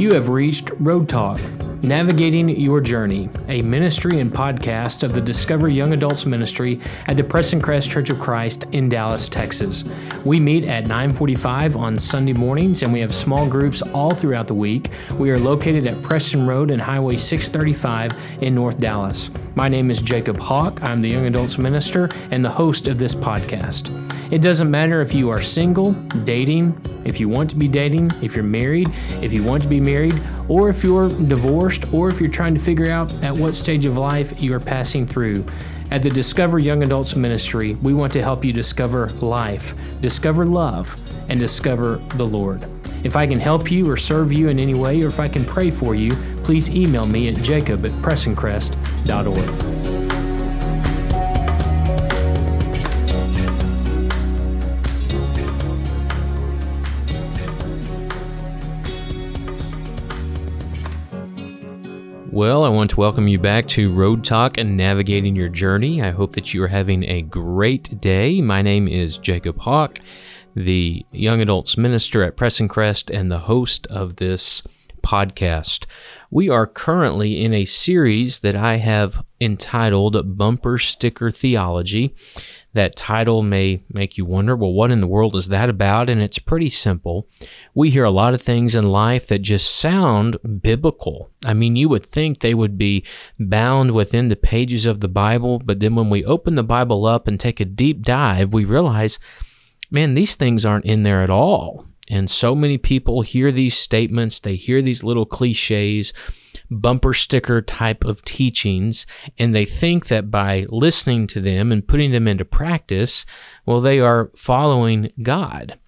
You have reached Road Talk, Navigating Your Journey, a ministry and podcast of the Discover Young Adults Ministry at the Preston Crest Church of Christ in Dallas, Texas. We meet at 9:45 on Sunday mornings and we have small groups all throughout the week. We are located at Preston Road and Highway 635 in North Dallas. My name is Jacob Hawk. I'm the Young Adults Minister and the host of this podcast. It doesn't matter if you are single, dating, if you want to be dating, if you're married, if you want to be married, or if you're divorced, or if you're trying to figure out at what stage of life you are passing through. At the Discover Young Adults Ministry, we want to help you discover life, discover love, and discover the Lord. If I can help you or serve you in any way, or if I can pray for you, please email me at jacob at prestoncrest.org. Well, I want to welcome you back to Road Talk and Navigating Your Journey. I hope that you are having a great day. My name is Jacob Hawk, the young adults minister at Preston Crest and the host of this podcast. We are currently in a series that I have entitled Bumper Sticker Theology. That title may make you wonder, well, what in the world is that about? And it's pretty simple. We hear a lot of things in life that just sound biblical. I mean, you would think they would be bound within the pages of the Bible, but then when we open the Bible up and take a deep dive, we realize, man, these things aren't in there at all. And so many people hear these statements, they hear these little cliches, bumper sticker type of teachings, and they think that by listening to them and putting them into practice, well, they are following God.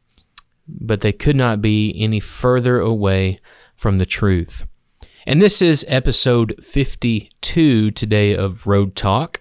But they could not be any further away from the truth. And this is episode 52 today of Road Talk,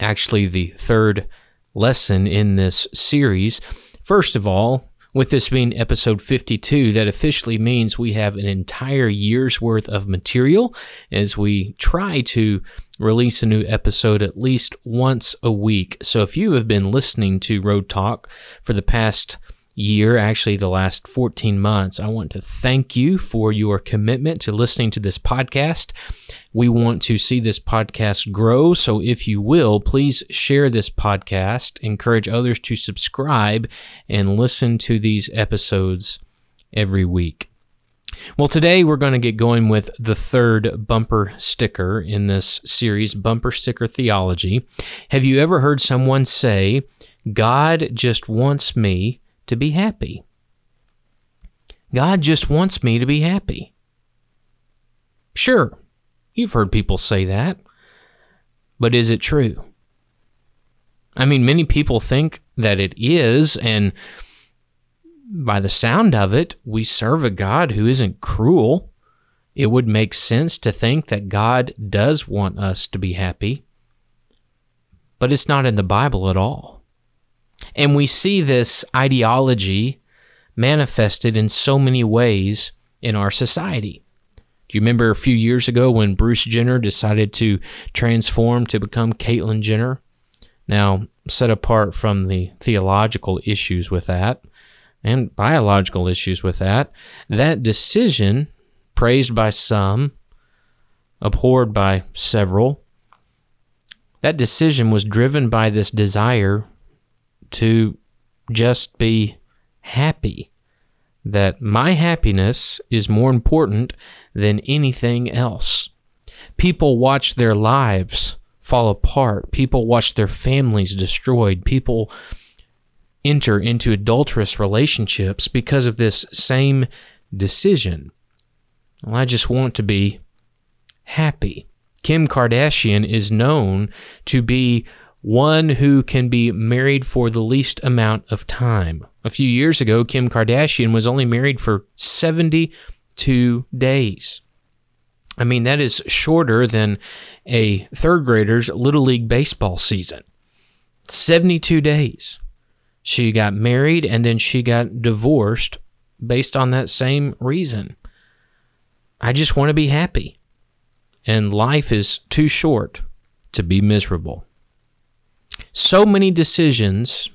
actually, the third lesson in this series. First of all, with this being episode 52, that officially means we have an entire year's worth of material as we try to release a new episode at least once a week. So if you have been listening to Road Talk for the past year, actually the last 14 months, I want to thank you for your commitment to listening to this podcast. We want to see this podcast grow. So if you will, please share this podcast, encourage others to subscribe, and listen to these episodes every week. Well, today we're going to get going with the third bumper sticker in this series, Bumper Sticker Theology. Have you ever heard someone say, God just wants me to be happy. God just wants me to be happy. Sure, you've heard people say that, but is it true? I mean, many people think that it is, and by the sound of it, we serve a God who isn't cruel. It would make sense to think that God does want us to be happy, but it's not in the Bible at all. And we see this ideology manifested in so many ways in our society. Do you remember a few years ago when Bruce Jenner decided to transform to become Caitlyn Jenner? Now, set apart from the theological issues with that and biological issues with that, that decision, praised by some, abhorred by several, that decision was driven by this desire to just be happy. That my happiness is more important than anything else. People watch their lives fall apart. People watch their families destroyed. People enter into adulterous relationships because of this same decision. Well, I just want to be happy. Kim Kardashian is known to be one who can be married for the least amount of time. A few years ago, Kim Kardashian was only married for 72 days. I mean, that is shorter than a third grader's Little League baseball season. 72 days. She got married and then she got divorced based on that same reason. I just want to be happy. And life is too short to be miserable so many decisions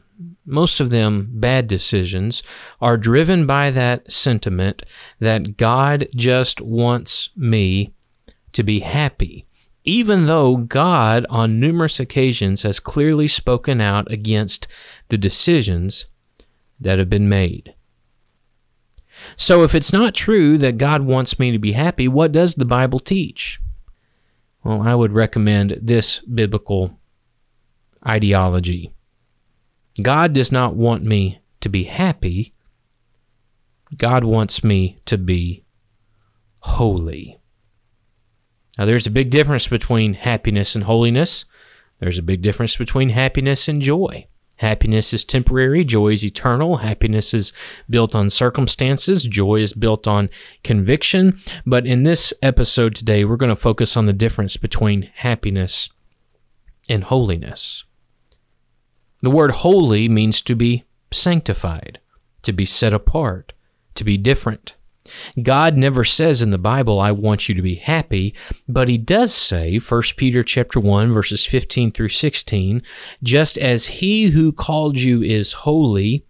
most of them bad decisions, are driven by that sentiment that God just wants me to be happy, even though God on numerous occasions has clearly spoken out against the decisions that have been made. So, if it's not true that God wants me to be happy, what does the Bible teach? Well, I would recommend this biblical ideology. God does not want me to be happy. God wants me to be holy. Now, there's a big difference between happiness and holiness. There's a big difference between happiness and joy. Happiness is temporary, joy is eternal. Happiness is built on circumstances, joy is built on conviction. But in this episode today, we're going to focus on the difference between happiness and holiness. The word holy means to be sanctified, to be set apart, to be different. God never says in the Bible, I want you to be happy, but he does say, 1 Peter chapter 1, verses 15 through 16, just as he who called you is holy,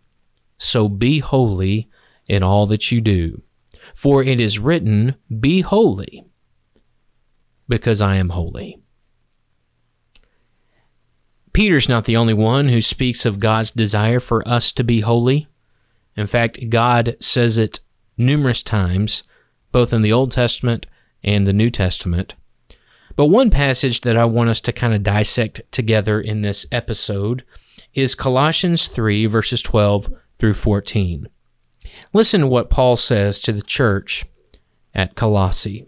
so be holy in all that you do. For it is written, Be holy, because I am holy. Peter's not the only one who speaks of God's desire for us to be holy. In fact, God says it numerous times, both in the Old Testament and the New Testament. But one passage that I want us to kind of dissect together in this episode is Colossians 3, verses 12 through 14. Listen to what Paul says to the church at Colossae.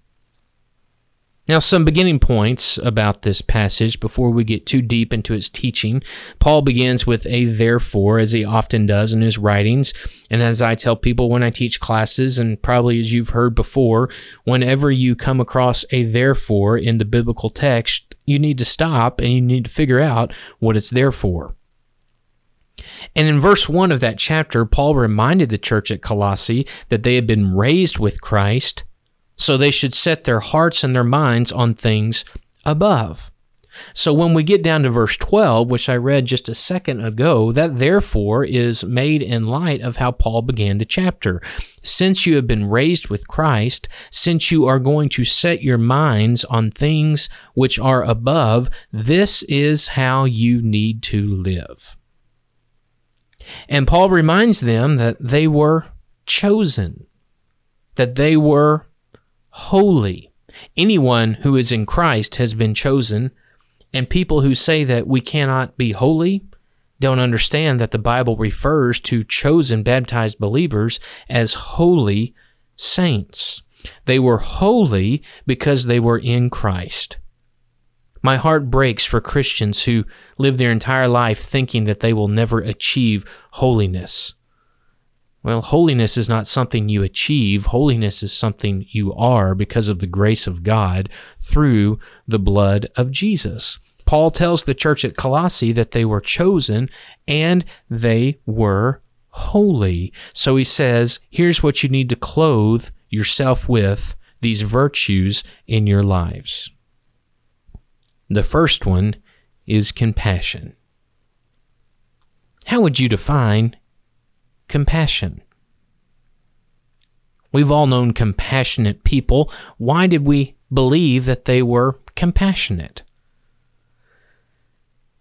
Now, some beginning points about this passage before we get too deep into its teaching. Paul begins with a therefore, as he often does in his writings. And as I tell people when I teach classes, and probably as you've heard before, whenever you come across a therefore in the biblical text, you need to stop and you need to figure out what it's there for. And in verse 1 of that chapter, Paul reminded the church at Colossae that they had been raised with Christ so they should set their hearts and their minds on things above. So when we get down to verse 12, which I read just a second ago, that therefore is made in light of how Paul began the chapter. Since you have been raised with Christ, since you are going to set your minds on things which are above, this is how you need to live. And Paul reminds them that they were chosen, that they were holy. Anyone who is in Christ has been chosen, and people who say that we cannot be holy don't understand that the Bible refers to chosen baptized believers as holy saints. They were holy because they were in Christ. My heart breaks for Christians who live their entire life thinking that they will never achieve holiness. Well, holiness is not something you achieve. Holiness is something you are because of the grace of God through the blood of Jesus. Paul tells the church at Colossae that they were chosen and they were holy. So he says, here's what you need to clothe yourself with these virtues in your lives. The first one is compassion. How would you define compassion. We've all known compassionate people. Why did we believe that they were compassionate?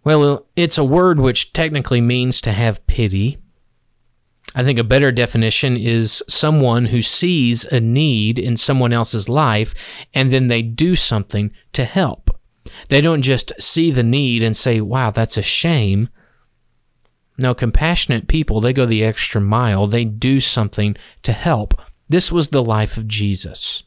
Well, it's a word which technically means to have pity. I think a better definition is someone who sees a need in someone else's life and then they do something to help. They don't just see the need and say, wow, that's a shame. Now, compassionate people, they go the extra mile. They do something to help. This was the life of Jesus.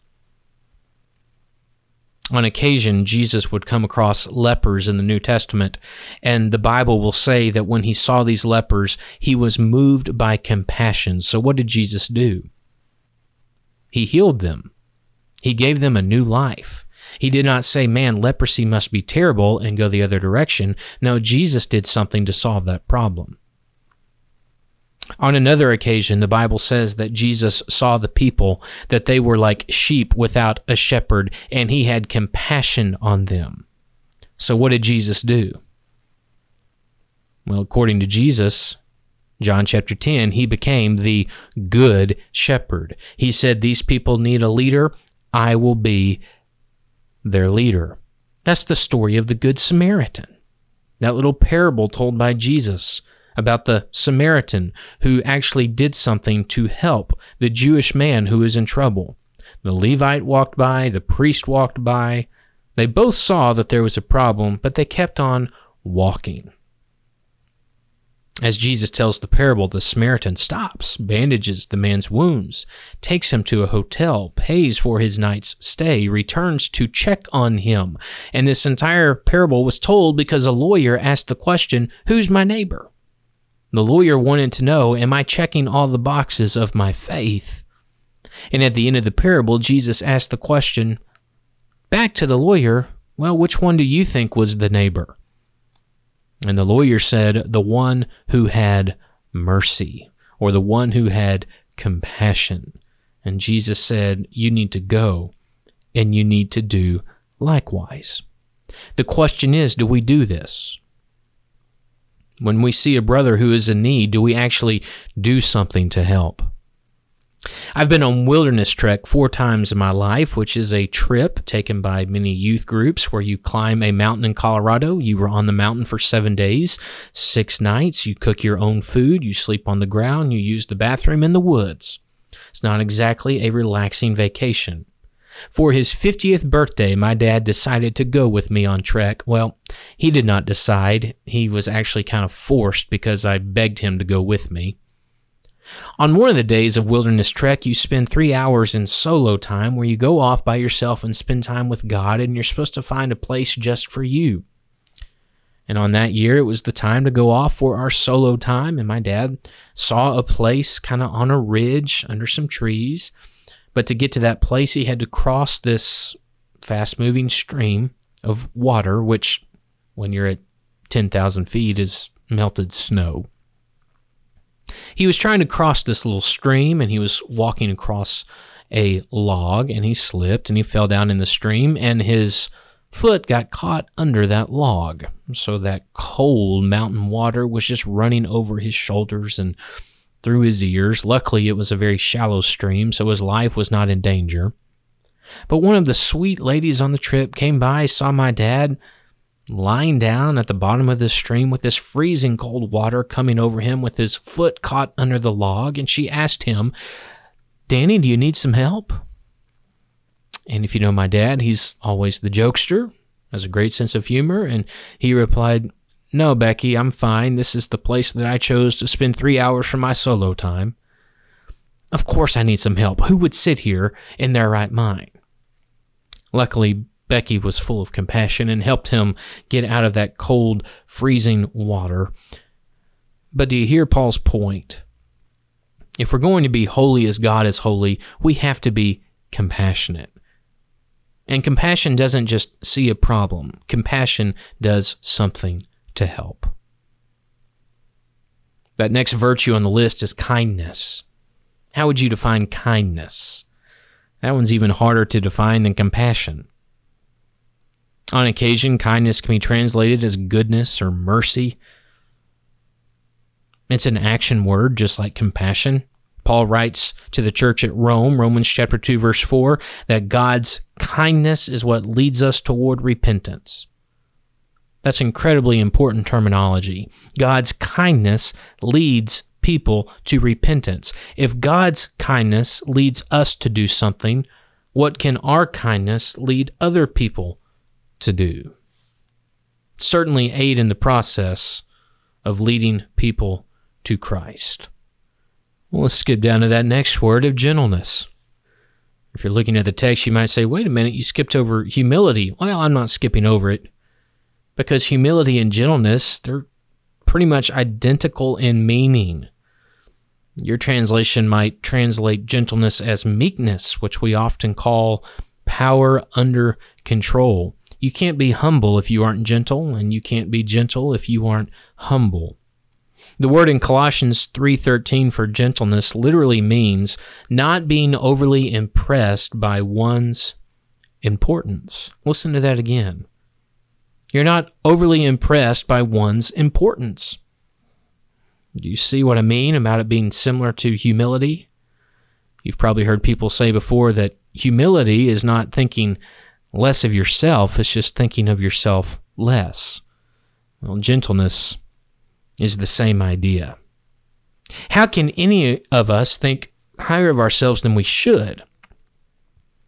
On occasion, Jesus would come across lepers in the New Testament, and the Bible will say that when he saw these lepers, he was moved by compassion. So, what did Jesus do? He healed them, he gave them a new life. He did not say, man, leprosy must be terrible and go the other direction. No, Jesus did something to solve that problem. On another occasion, the Bible says that Jesus saw the people, that they were like sheep without a shepherd, and he had compassion on them. So, what did Jesus do? Well, according to Jesus, John chapter 10, he became the good shepherd. He said, These people need a leader. I will be their leader. That's the story of the Good Samaritan. That little parable told by Jesus about the Samaritan who actually did something to help the Jewish man who was in trouble. The Levite walked by, the priest walked by. They both saw that there was a problem, but they kept on walking. As Jesus tells the parable, the Samaritan stops, bandages the man's wounds, takes him to a hotel, pays for his night's stay, returns to check on him. And this entire parable was told because a lawyer asked the question, Who's my neighbor? The lawyer wanted to know, Am I checking all the boxes of my faith? And at the end of the parable, Jesus asked the question back to the lawyer, Well, which one do you think was the neighbor? And the lawyer said, The one who had mercy, or the one who had compassion. And Jesus said, You need to go and you need to do likewise. The question is, do we do this? When we see a brother who is in need, do we actually do something to help? I've been on Wilderness Trek four times in my life, which is a trip taken by many youth groups where you climb a mountain in Colorado. You were on the mountain for seven days, six nights. You cook your own food. You sleep on the ground. You use the bathroom in the woods. It's not exactly a relaxing vacation. For his 50th birthday, my dad decided to go with me on Trek. Well, he did not decide. He was actually kind of forced because I begged him to go with me. On one of the days of Wilderness Trek, you spend three hours in solo time where you go off by yourself and spend time with God, and you're supposed to find a place just for you. And on that year, it was the time to go off for our solo time, and my dad saw a place kind of on a ridge under some trees but to get to that place, he had to cross this fast moving stream of water, which, when you're at 10,000 feet, is melted snow. He was trying to cross this little stream and he was walking across a log and he slipped and he fell down in the stream and his foot got caught under that log. So that cold mountain water was just running over his shoulders and through his ears. Luckily, it was a very shallow stream, so his life was not in danger. But one of the sweet ladies on the trip came by, saw my dad lying down at the bottom of the stream with this freezing cold water coming over him with his foot caught under the log, and she asked him, Danny, do you need some help? And if you know my dad, he's always the jokester, has a great sense of humor, and he replied, no, Becky, I'm fine. This is the place that I chose to spend three hours from my solo time. Of course, I need some help. Who would sit here in their right mind? Luckily, Becky was full of compassion and helped him get out of that cold, freezing water. But do you hear Paul's point? If we're going to be holy as God is holy, we have to be compassionate. And compassion doesn't just see a problem, compassion does something to help. That next virtue on the list is kindness. How would you define kindness? That one's even harder to define than compassion. On occasion, kindness can be translated as goodness or mercy. It's an action word, just like compassion. Paul writes to the church at Rome, Romans chapter 2 verse 4, that God's kindness is what leads us toward repentance. That's incredibly important terminology. God's kindness leads people to repentance. If God's kindness leads us to do something, what can our kindness lead other people to do? Certainly aid in the process of leading people to Christ. Well, let's skip down to that next word of gentleness. If If you're looking at the text, you might say, wait a minute, you skipped over humility. Well, I'm not skipping over it because humility and gentleness, they're pretty much identical in meaning. Your translation might translate gentleness as meekness, which we often call power under control. You can't be humble if you aren't gentle, and you can't be gentle if you aren't humble. The word in Colossians 3:13 for gentleness literally means not being overly impressed by one's importance. Listen to that again. You're not overly impressed by one's importance. Do you see what I mean about it being similar to humility? You've probably heard people say before that humility is not thinking less of yourself, it's just thinking of yourself less. Well, gentleness is the same idea. How can any of us think higher of ourselves than we should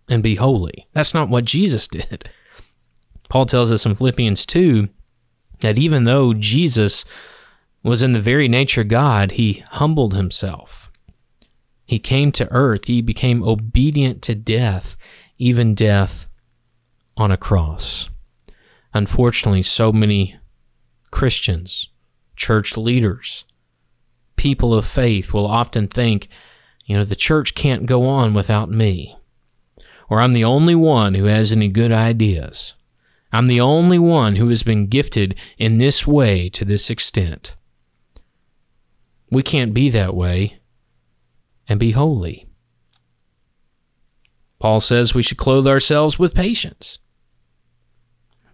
and be holy? That's not what Jesus did. Paul tells us in Philippians 2 that even though Jesus was in the very nature God, he humbled himself. He came to earth. He became obedient to death, even death on a cross. Unfortunately, so many Christians church leaders, people of faith will often think, you know, the church can't go on without me. Or I'm the only one who has any good ideas. I'm the only one who has been gifted in this way to this extent. We can't be that way and be holy. Paul says we should clothe ourselves with patience.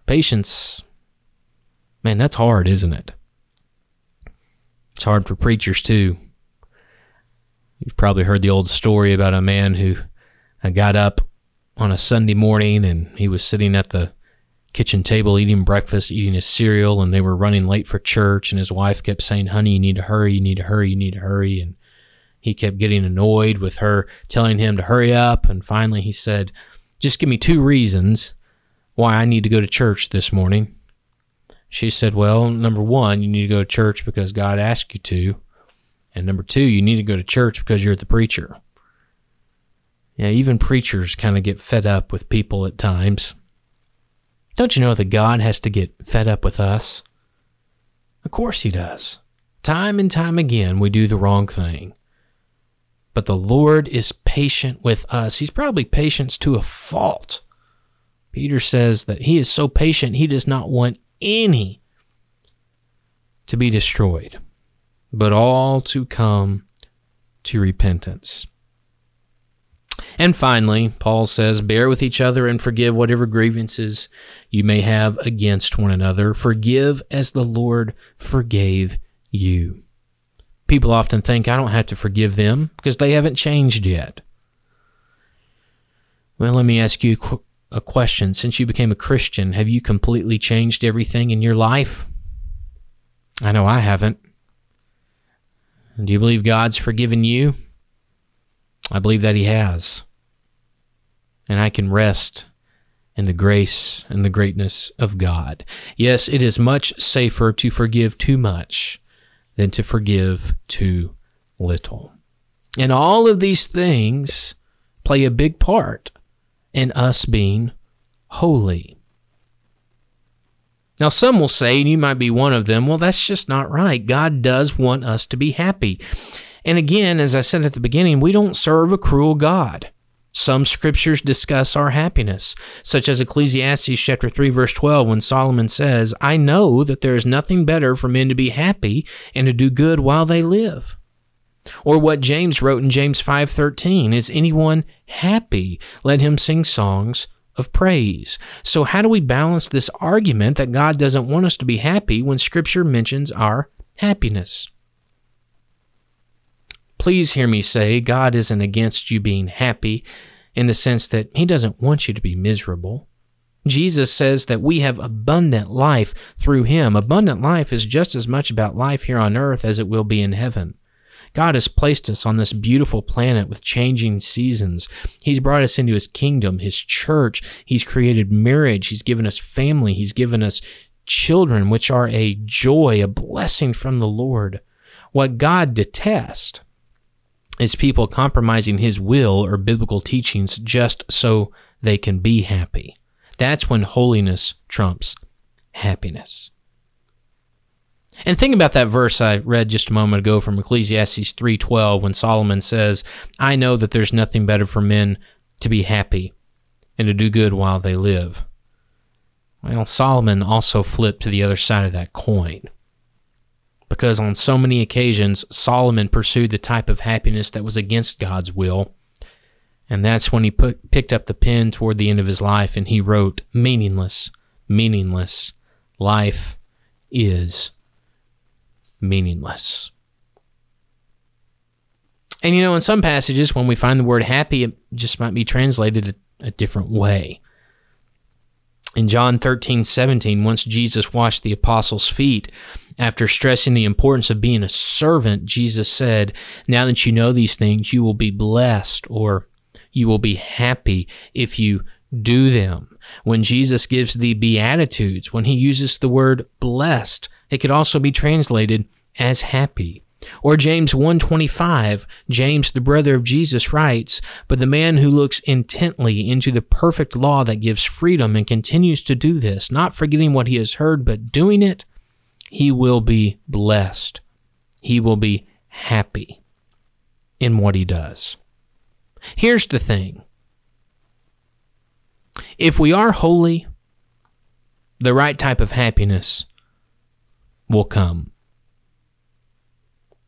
Patience, man, that's hard, isn't it? It's hard for preachers too. You've probably heard the old story about a man who uh, got up on a Sunday morning and he was sitting at the kitchen table eating breakfast, eating his cereal, and they were running late for church. And his wife kept saying, Honey, you need to hurry, you need to hurry, you need to hurry. And he kept getting annoyed with her telling him to hurry up. And finally he said, Just give me two reasons why I need to go to church this morning. She said, Well, number one, you need to go to church because God asked you to. And number two, you need to go to church because you're the preacher. Yeah, even preachers kind of get fed up with people at times. Don't you know that God has to get fed up with us? Of course He does. Time and time again, we do the wrong thing. But the Lord is patient with us. He's probably patient to a fault. Peter says that He is so patient, He does not want any to be destroyed, but all to come to repentance. And finally, Paul says, Bear with each other and forgive whatever grievances you may have against one another. Forgive as the Lord forgave you. People often think I don't have to forgive them because they haven't changed yet. Well, let me ask you a question. Since you became a Christian, have you completely changed everything in your life? I know I haven't. Do you believe God's forgiven you? I believe that He has. And I can rest in the grace and the greatness of God. Yes, it is much safer to forgive too much than to forgive too little. And all of these things play a big part in us being holy. Now, some will say, and you might be one of them, well, that's just not right. God does want us to be happy. And again, as I said at the beginning, we don't serve a cruel God. Some scriptures discuss our happiness, such as Ecclesiastes chapter 3 verse 12 when Solomon says, "I know that there is nothing better for men to be happy and to do good while they live." Or what James wrote in James 5:13, "Is anyone happy? Let him sing songs of praise." So how do we balance this argument that God doesn't want us to be happy when scripture mentions our happiness? Please hear me say God isn't against you being happy in the sense that he doesn't want you to be miserable. Jesus says that we have abundant life through him. Abundant life is just as much about life here on earth as it will be in heaven. God has placed us on this beautiful planet with changing seasons. He's brought us into His kingdom, His church. He's created marriage. He's given us family. He's given us children, which are a joy, a blessing from the Lord. What God detests is people compromising his will or biblical teachings just so they can be happy. That's when holiness trumps happiness. And think about that verse I read just a moment ago from Ecclesiastes 3:12 when Solomon says, "I know that there's nothing better for men to be happy and to do good while they live." Well, Solomon also flipped to the other side of that coin. Because on so many occasions, Solomon pursued the type of happiness that was against God's will. And that's when he put, picked up the pen toward the end of his life and he wrote, Meaningless, meaningless, life is meaningless. And you know, in some passages, when we find the word happy, it just might be translated a, a different way. In John 13, 17, once Jesus washed the apostles' feet, after stressing the importance of being a servant, Jesus said, Now that you know these things, you will be blessed or you will be happy if you do them. When Jesus gives the Beatitudes, when he uses the word blessed, it could also be translated as happy. Or James 125, James the brother of Jesus writes, "But the man who looks intently into the perfect law that gives freedom and continues to do this, not forgetting what he has heard but doing it, he will be blessed. He will be happy in what he does." Here's the thing. If we are holy, the right type of happiness will come.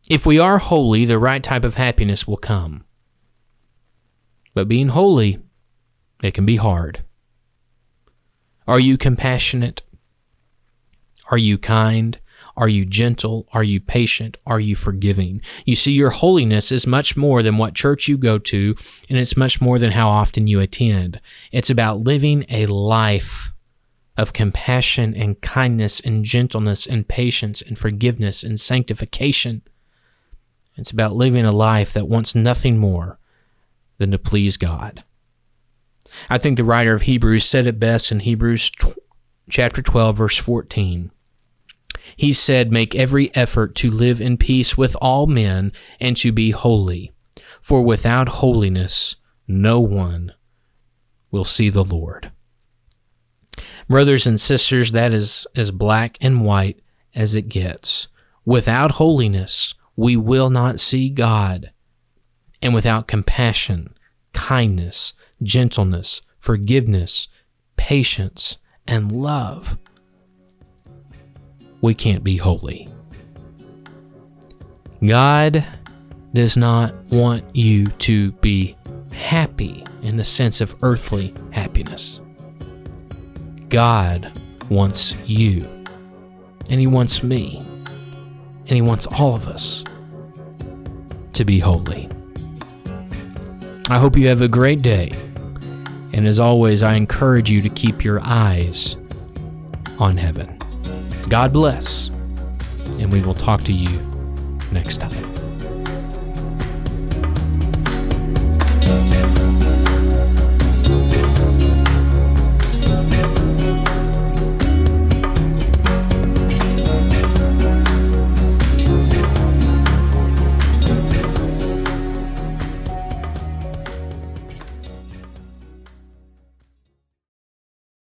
If we are holy, the right type of happiness will come. But being holy, it can be hard. Are you compassionate? Are you kind? Are you gentle? Are you patient? Are you forgiving? You see, your holiness is much more than what church you go to, and it's much more than how often you attend. It's about living a life of compassion and kindness and gentleness and patience and forgiveness and sanctification. It's about living a life that wants nothing more than to please God. I think the writer of Hebrews said it best in Hebrews chapter 12 verse 14. He said, Make every effort to live in peace with all men and to be holy, for without holiness no one will see the Lord. Brothers and sisters, that is as black and white as it gets. Without holiness, we will not see God. And without compassion, kindness, gentleness, forgiveness, patience, and love, we can't be holy. God does not want you to be happy in the sense of earthly happiness. God wants you, and He wants me, and He wants all of us to be holy. I hope you have a great day, and as always, I encourage you to keep your eyes on heaven. God bless, and we will talk to you next time.